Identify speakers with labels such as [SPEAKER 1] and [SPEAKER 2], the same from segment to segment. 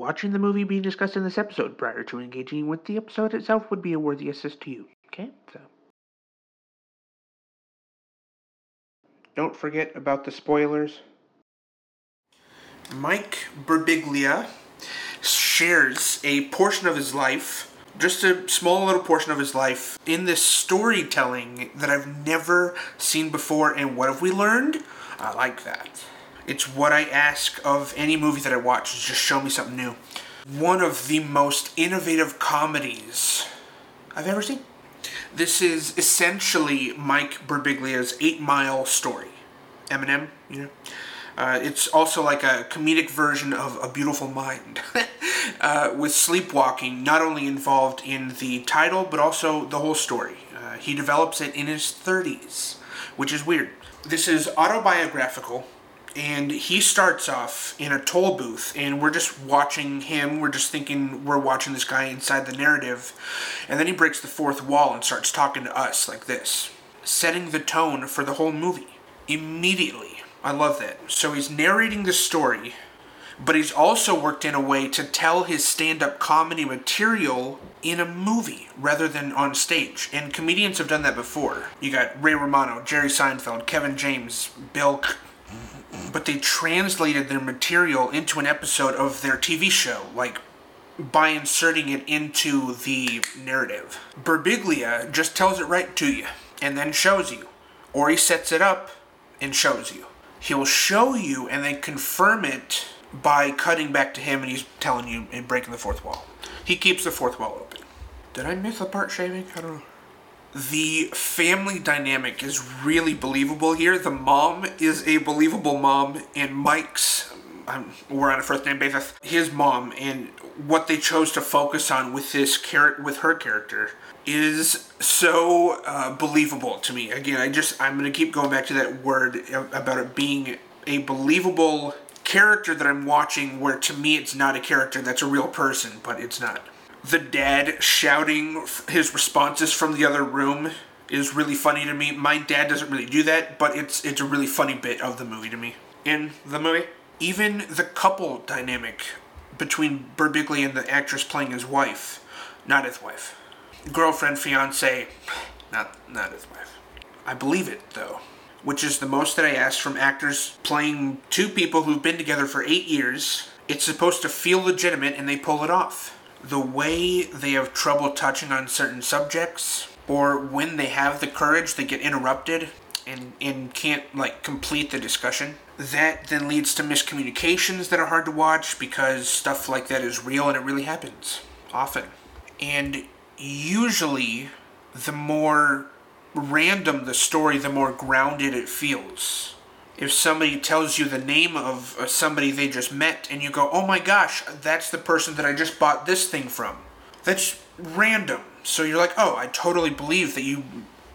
[SPEAKER 1] watching the movie being discussed in this episode prior to engaging with the episode itself would be a worthy assist to you. Okay? So. Don't forget about the spoilers. Mike Birbiglia shares a portion of his life, just a small little portion of his life, in this storytelling that I've never seen before. And what have we learned? I like that. It's what I ask of any movie that I watch, is just show me something new. One of the most innovative comedies I've ever seen. This is essentially Mike Birbiglia's Eight Mile story. Eminem, you know? Uh, it's also like a comedic version of A Beautiful Mind, uh, with sleepwalking not only involved in the title but also the whole story. Uh, he develops it in his 30s, which is weird. This is autobiographical, and he starts off in a toll booth, and we're just watching him. We're just thinking we're watching this guy inside the narrative, and then he breaks the fourth wall and starts talking to us like this, setting the tone for the whole movie immediately. I love that. So he's narrating the story, but he's also worked in a way to tell his stand up comedy material in a movie rather than on stage. And comedians have done that before. You got Ray Romano, Jerry Seinfeld, Kevin James, Bill. But they translated their material into an episode of their TV show, like by inserting it into the narrative. Birbiglia just tells it right to you and then shows you. Or he sets it up and shows you. He'll show you and then confirm it by cutting back to him and he's telling you and breaking the fourth wall. He keeps the fourth wall open. Did I miss the part shaving? I don't know. The family dynamic is really believable here. The mom is a believable mom, and Mike's, um, we're on a first name basis, his mom, and what they chose to focus on with this character, with her character, is so uh, believable to me. Again, I just I'm gonna keep going back to that word about it being a believable character that I'm watching. Where to me it's not a character that's a real person, but it's not. The dad shouting his responses from the other room is really funny to me. My dad doesn't really do that, but it's it's a really funny bit of the movie to me. In the movie, even the couple dynamic between Birbiglia and the actress playing his wife, not his wife girlfriend, fiance, not not his wife. I believe it though, which is the most that I ask from actors playing two people who've been together for eight years. It's supposed to feel legitimate, and they pull it off. The way they have trouble touching on certain subjects, or when they have the courage, they get interrupted and and can't like complete the discussion. That then leads to miscommunications that are hard to watch because stuff like that is real and it really happens often. And usually the more random the story, the more grounded it feels. If somebody tells you the name of uh, somebody they just met and you go, oh my gosh, that's the person that I just bought this thing from, that's random. So you're like, oh, I totally believe that you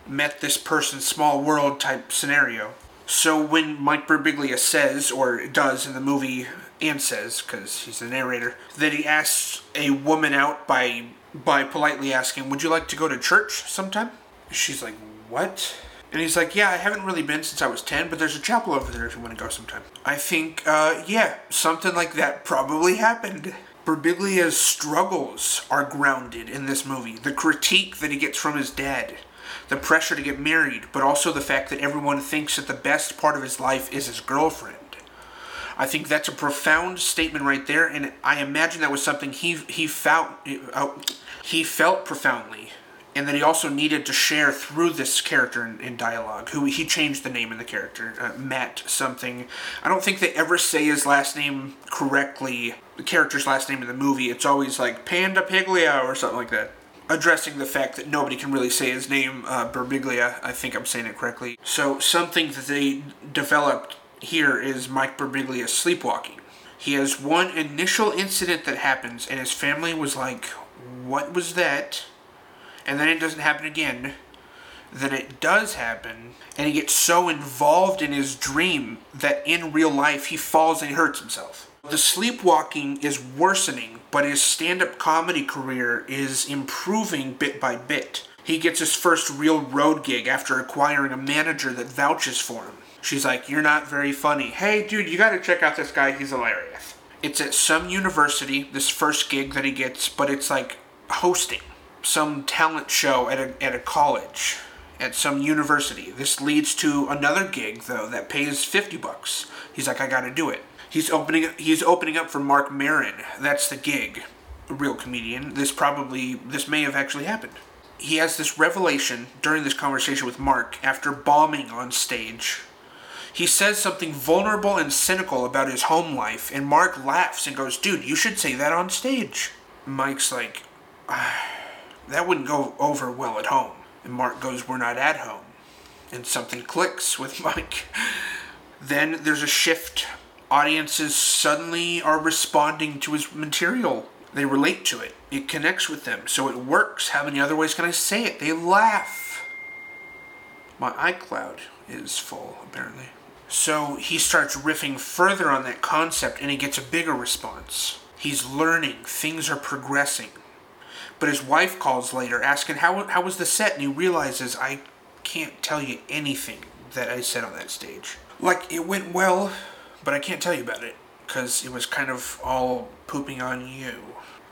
[SPEAKER 1] met this person, small world type scenario. So when Mike Birbiglia says, or does in the movie, and says, because he's the narrator, that he asks a woman out by by politely asking, Would you like to go to church sometime? She's like, What? And he's like, Yeah, I haven't really been since I was 10, but there's a chapel over there if you want to go sometime. I think, uh, yeah, something like that probably happened. Birbiglia's struggles are grounded in this movie. The critique that he gets from his dad, the pressure to get married, but also the fact that everyone thinks that the best part of his life is his girlfriend. I think that's a profound statement right there, and I imagine that was something he he felt uh, he felt profoundly, and that he also needed to share through this character in, in dialogue. Who he changed the name in the character, uh, Matt something. I don't think they ever say his last name correctly. The character's last name in the movie. It's always like Panda Piglia or something like that addressing the fact that nobody can really say his name, uh, Birbiglia. I think I'm saying it correctly. So something that they developed here is Mike Birbiglia sleepwalking. He has one initial incident that happens, and his family was like, What was that? And then it doesn't happen again. Then it does happen, and he gets so involved in his dream that in real life he falls and he hurts himself. The sleepwalking is worsening, but his stand up comedy career is improving bit by bit. He gets his first real road gig after acquiring a manager that vouches for him. She's like, You're not very funny. Hey, dude, you gotta check out this guy. He's hilarious. It's at some university, this first gig that he gets, but it's like hosting some talent show at a, at a college, at some university. This leads to another gig, though, that pays 50 bucks. He's like, I gotta do it. He's opening, he's opening up for Mark Maron. That's the gig. A real comedian. This probably, this may have actually happened. He has this revelation during this conversation with Mark after bombing on stage he says something vulnerable and cynical about his home life, and Mark laughs and goes, Dude, you should say that on stage. Mike's like, ah, That wouldn't go over well at home. And Mark goes, We're not at home. And something clicks with Mike. then there's a shift. Audiences suddenly are responding to his material. They relate to it. It connects with them. So it works. How many other ways can I say it? They laugh. My iCloud is full, apparently. So he starts riffing further on that concept and he gets a bigger response. He's learning, things are progressing. But his wife calls later asking, How, how was the set? And he realizes, I can't tell you anything that I said on that stage. Like, it went well, but I can't tell you about it because it was kind of all pooping on you.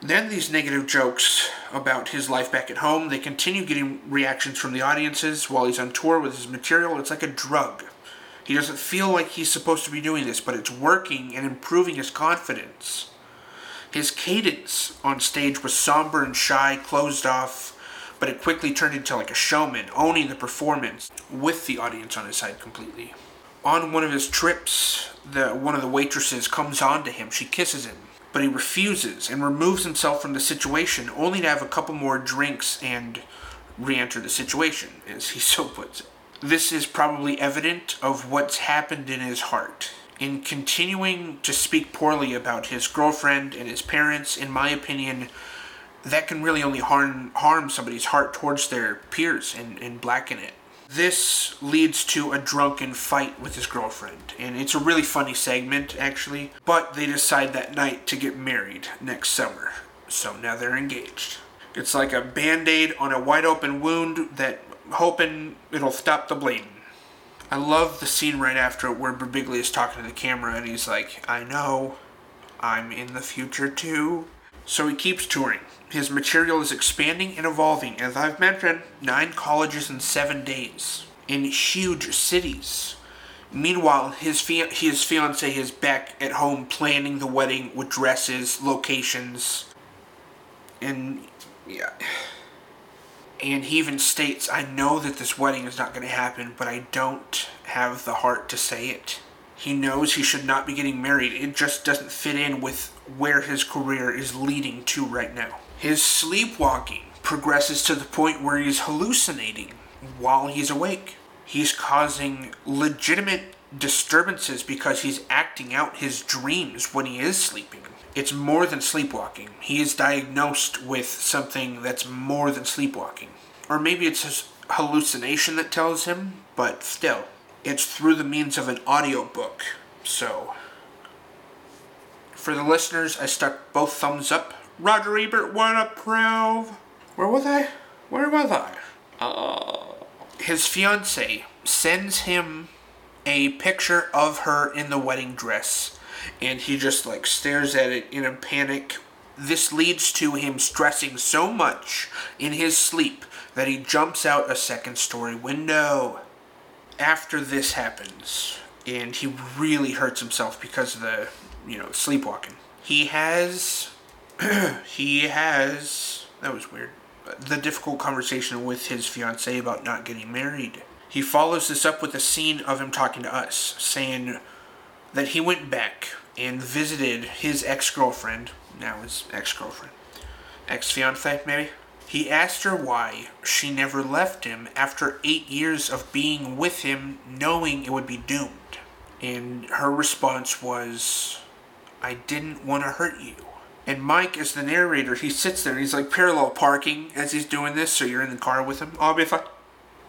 [SPEAKER 1] Then these negative jokes about his life back at home, they continue getting reactions from the audiences while he's on tour with his material. It's like a drug. He doesn't feel like he's supposed to be doing this, but it's working and improving his confidence. His cadence on stage was somber and shy, closed off, but it quickly turned into like a showman, owning the performance with the audience on his side completely. On one of his trips, the one of the waitresses comes on to him. She kisses him, but he refuses and removes himself from the situation, only to have a couple more drinks and re-enter the situation, as he so puts it. This is probably evident of what's happened in his heart. In continuing to speak poorly about his girlfriend and his parents, in my opinion, that can really only harm harm somebody's heart towards their peers and, and blacken it. This leads to a drunken fight with his girlfriend, and it's a really funny segment actually. But they decide that night to get married next summer, so now they're engaged. It's like a band aid on a wide open wound that hoping it'll stop the bleeding. I love the scene right after where Birbiglia is talking to the camera and he's like, I know, I'm in the future too. So he keeps touring. His material is expanding and evolving. As I've mentioned, nine colleges in seven days in huge cities. Meanwhile, his fia- his fiance is back at home planning the wedding with dresses, locations, and yeah and he even states, I know that this wedding is not going to happen, but I don't have the heart to say it. He knows he should not be getting married. It just doesn't fit in with where his career is leading to right now. His sleepwalking progresses to the point where he's hallucinating while he's awake. He's causing legitimate disturbances because he's acting out his dreams when he is sleeping it's more than sleepwalking. He is diagnosed with something that's more than sleepwalking. Or maybe it's his hallucination that tells him, but still, it's through the means of an audiobook. So, for the listeners, I stuck both thumbs up. Roger Ebert would approve. Where was I? Where was I? Uh, his fiance sends him a picture of her in the wedding dress and he just like stares at it in a panic. This leads to him stressing so much in his sleep that he jumps out a second story window. After this happens, and he really hurts himself because of the, you know, sleepwalking. He has, he has, that was weird, the difficult conversation with his fiancee about not getting married. He follows this up with a scene of him talking to us, saying, that he went back and visited his ex girlfriend, now his ex girlfriend, ex fiance, maybe. He asked her why she never left him after eight years of being with him, knowing it would be doomed. And her response was, I didn't want to hurt you. And Mike, as the narrator, he sits there and he's like parallel parking as he's doing this, so you're in the car with him, obviously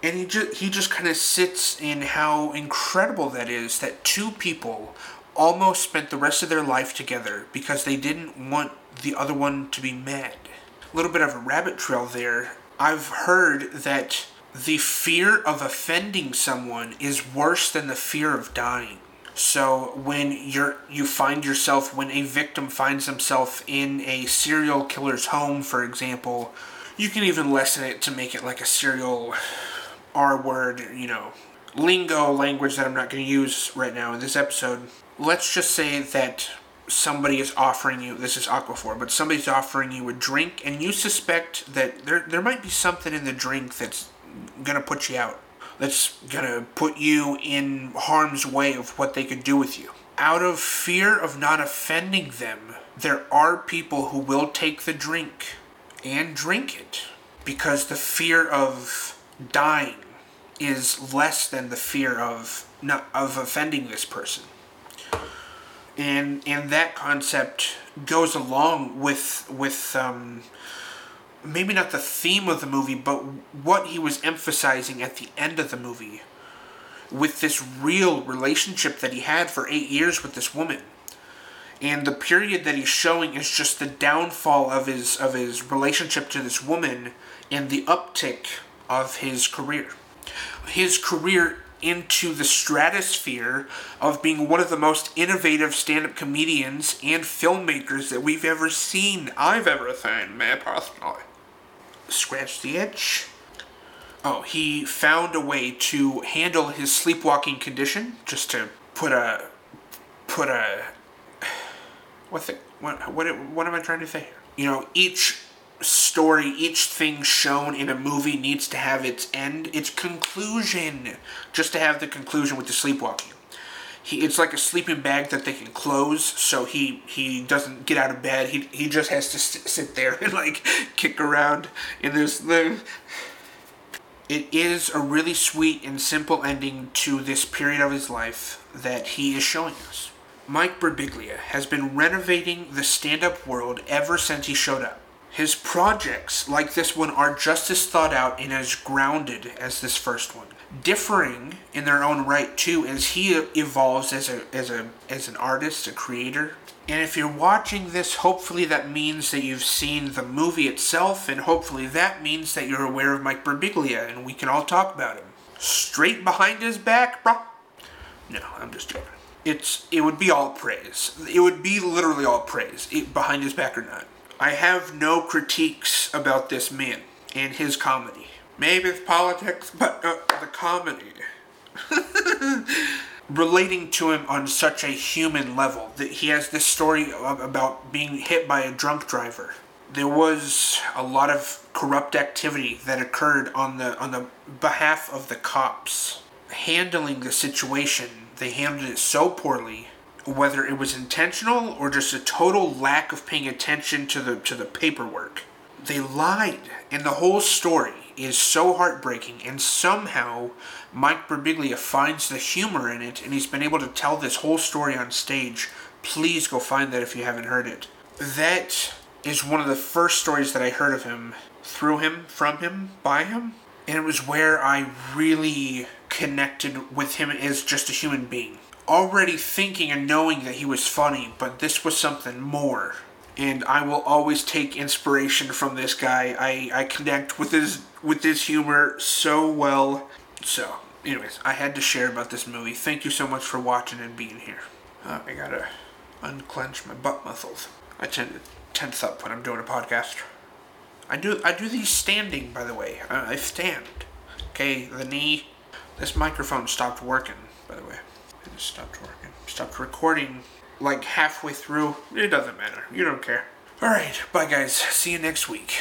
[SPEAKER 1] and he just he just kind of sits in how incredible that is that two people almost spent the rest of their life together because they didn't want the other one to be mad. A little bit of a rabbit trail there. I've heard that the fear of offending someone is worse than the fear of dying. So when you're you find yourself when a victim finds himself in a serial killer's home, for example, you can even lessen it to make it like a serial R word, you know, lingo language that I'm not going to use right now in this episode. Let's just say that somebody is offering you this is aquaphor but somebody's offering you a drink and you suspect that there there might be something in the drink that's gonna put you out that's gonna put you in harm's way of what they could do with you out of fear of not offending them there are people who will take the drink and drink it because the fear of dying is less than the fear of not of offending this person and and that concept goes along with with um, maybe not the theme of the movie, but what he was emphasizing at the end of the movie with this real relationship that he had for eight years with this woman. And the period that he's showing is just the downfall of his of his relationship to this woman and the uptick of his career. His career into the stratosphere of being one of the most innovative stand-up comedians and filmmakers that we've ever seen. I've ever seen, man, personally. Scratch the itch. Oh, he found a way to handle his sleepwalking condition, just to put a, put a, what's it, what, what, what am I trying to say here? You know, each story, each thing shown in a movie needs to have its end, its conclusion, just to have the conclusion with the sleepwalking. He, it's like a sleeping bag that they can close, so he he doesn't get out of bed. He he just has to st- sit there and like kick around in this. The, it is a really sweet and simple ending to this period of his life that he is showing us. Mike Birbiglia has been renovating the stand-up world ever since he showed up. His projects, like this one, are just as thought out and as grounded as this first one. Differing in their own right too, as he evolves as a as a as an artist, a creator. And if you're watching this, hopefully that means that you've seen the movie itself, and hopefully that means that you're aware of Mike Birbiglia, and we can all talk about him. Straight behind his back, bro. No, I'm just joking. It's it would be all praise. It would be literally all praise, it, behind his back or not. I have no critiques about this man and his comedy. Maybe it's politics, but uh, the comedy. Relating to him on such a human level, that he has this story about being hit by a drunk driver. There was a lot of corrupt activity that occurred on the on the behalf of the cops handling the situation. They handled it so poorly whether it was intentional or just a total lack of paying attention to the to the paperwork. They lied, and the whole story is so heartbreaking. And somehow, Mike Birbiglia finds the humor in it, and he's been able to tell this whole story on stage. Please go find that if you haven't heard it. That is one of the first stories that I heard of him through him, from him, by him. And it was where I really connected with him as just a human being already thinking and knowing that he was funny, but this was something more. And I will always take inspiration from this guy. I, I connect with his with his humor so well. So, anyways, I had to share about this movie. Thank you so much for watching and being here. Uh, I gotta unclench my butt muscles. I tend to tense up when I'm doing a podcast. I do I do these standing, by the way. I, I stand. Okay, the knee. This microphone stopped working, by the way. It just stopped working. Stopped recording like halfway through. It doesn't matter. You don't care. Alright, bye guys. See you next week.